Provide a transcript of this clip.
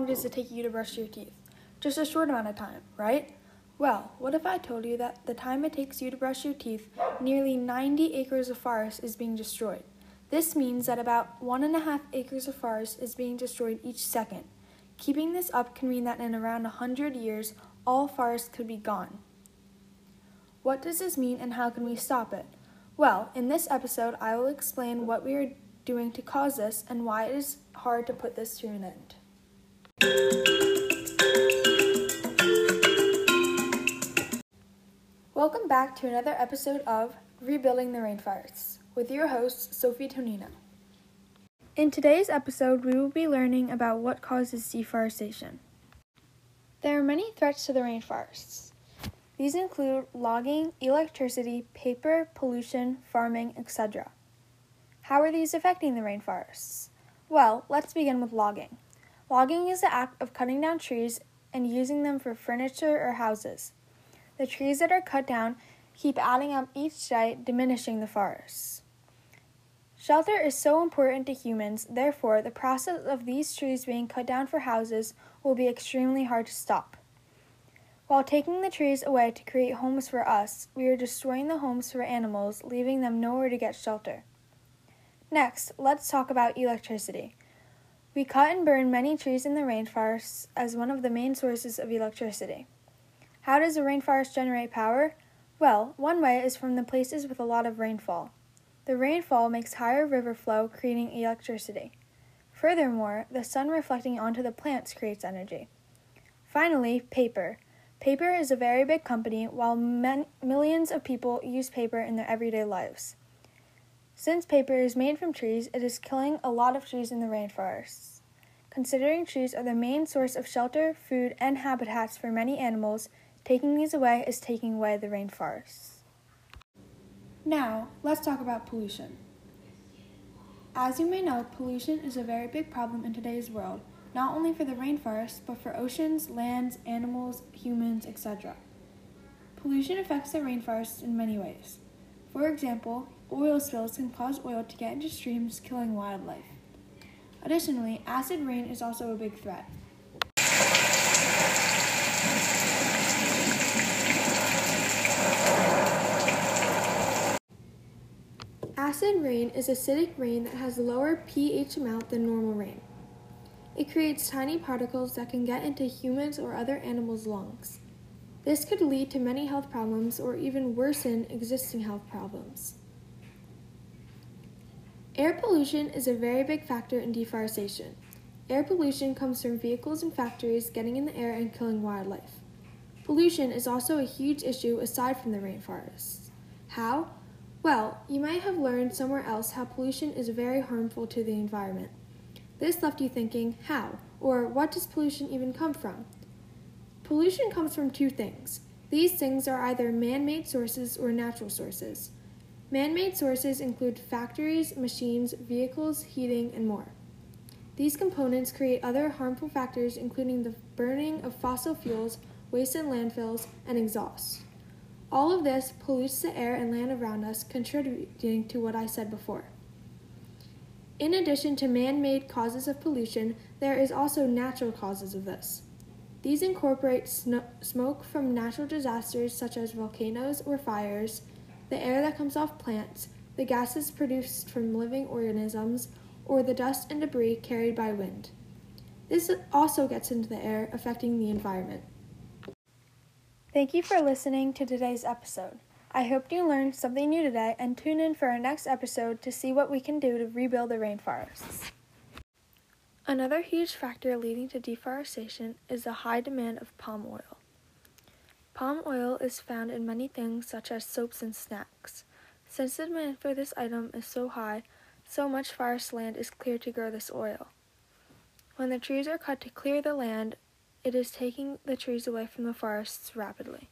long does it take you to brush your teeth? Just a short amount of time, right? Well, what if I told you that the time it takes you to brush your teeth, nearly 90 acres of forest is being destroyed? This means that about one and a half acres of forest is being destroyed each second. Keeping this up can mean that in around 100 years, all forests could be gone. What does this mean and how can we stop it? Well, in this episode, I will explain what we are doing to cause this and why it is hard to put this to an end. Welcome back to another episode of Rebuilding the Rainforests with your host, Sophie Tonino. In today's episode, we will be learning about what causes deforestation. There are many threats to the rainforests. These include logging, electricity, paper, pollution, farming, etc. How are these affecting the rainforests? Well, let's begin with logging. Logging is the act of cutting down trees and using them for furniture or houses. The trees that are cut down keep adding up each day, diminishing the forests. Shelter is so important to humans, therefore, the process of these trees being cut down for houses will be extremely hard to stop. While taking the trees away to create homes for us, we are destroying the homes for animals, leaving them nowhere to get shelter. Next, let's talk about electricity. We cut and burn many trees in the rainforests as one of the main sources of electricity. How does a rainforest generate power? Well, one way is from the places with a lot of rainfall. The rainfall makes higher river flow, creating electricity. Furthermore, the sun reflecting onto the plants creates energy. Finally, paper. Paper is a very big company, while men- millions of people use paper in their everyday lives. Since paper is made from trees, it is killing a lot of trees in the rainforests. Considering trees are the main source of shelter, food, and habitats for many animals, taking these away is taking away the rainforests. Now, let's talk about pollution. As you may know, pollution is a very big problem in today's world, not only for the rainforests, but for oceans, lands, animals, humans, etc. Pollution affects the rainforests in many ways. For example, oil spills can cause oil to get into streams, killing wildlife. Additionally, acid rain is also a big threat. Acid rain is acidic rain that has a lower pH amount than normal rain. It creates tiny particles that can get into humans or other animals' lungs. This could lead to many health problems or even worsen existing health problems. Air pollution is a very big factor in deforestation. Air pollution comes from vehicles and factories getting in the air and killing wildlife. Pollution is also a huge issue aside from the rainforests. How? Well, you might have learned somewhere else how pollution is very harmful to the environment. This left you thinking, how? Or what does pollution even come from? Pollution comes from two things. These things are either man made sources or natural sources. Man made sources include factories, machines, vehicles, heating, and more. These components create other harmful factors, including the burning of fossil fuels, waste in landfills, and exhaust. All of this pollutes the air and land around us, contributing to what I said before. In addition to man made causes of pollution, there is also natural causes of this. These incorporate smoke from natural disasters such as volcanoes or fires, the air that comes off plants, the gases produced from living organisms, or the dust and debris carried by wind. This also gets into the air, affecting the environment. Thank you for listening to today's episode. I hope you learned something new today and tune in for our next episode to see what we can do to rebuild the rainforests. Another huge factor leading to deforestation is the high demand of palm oil. Palm oil is found in many things such as soaps and snacks. Since the demand for this item is so high, so much forest land is cleared to grow this oil. When the trees are cut to clear the land, it is taking the trees away from the forests rapidly.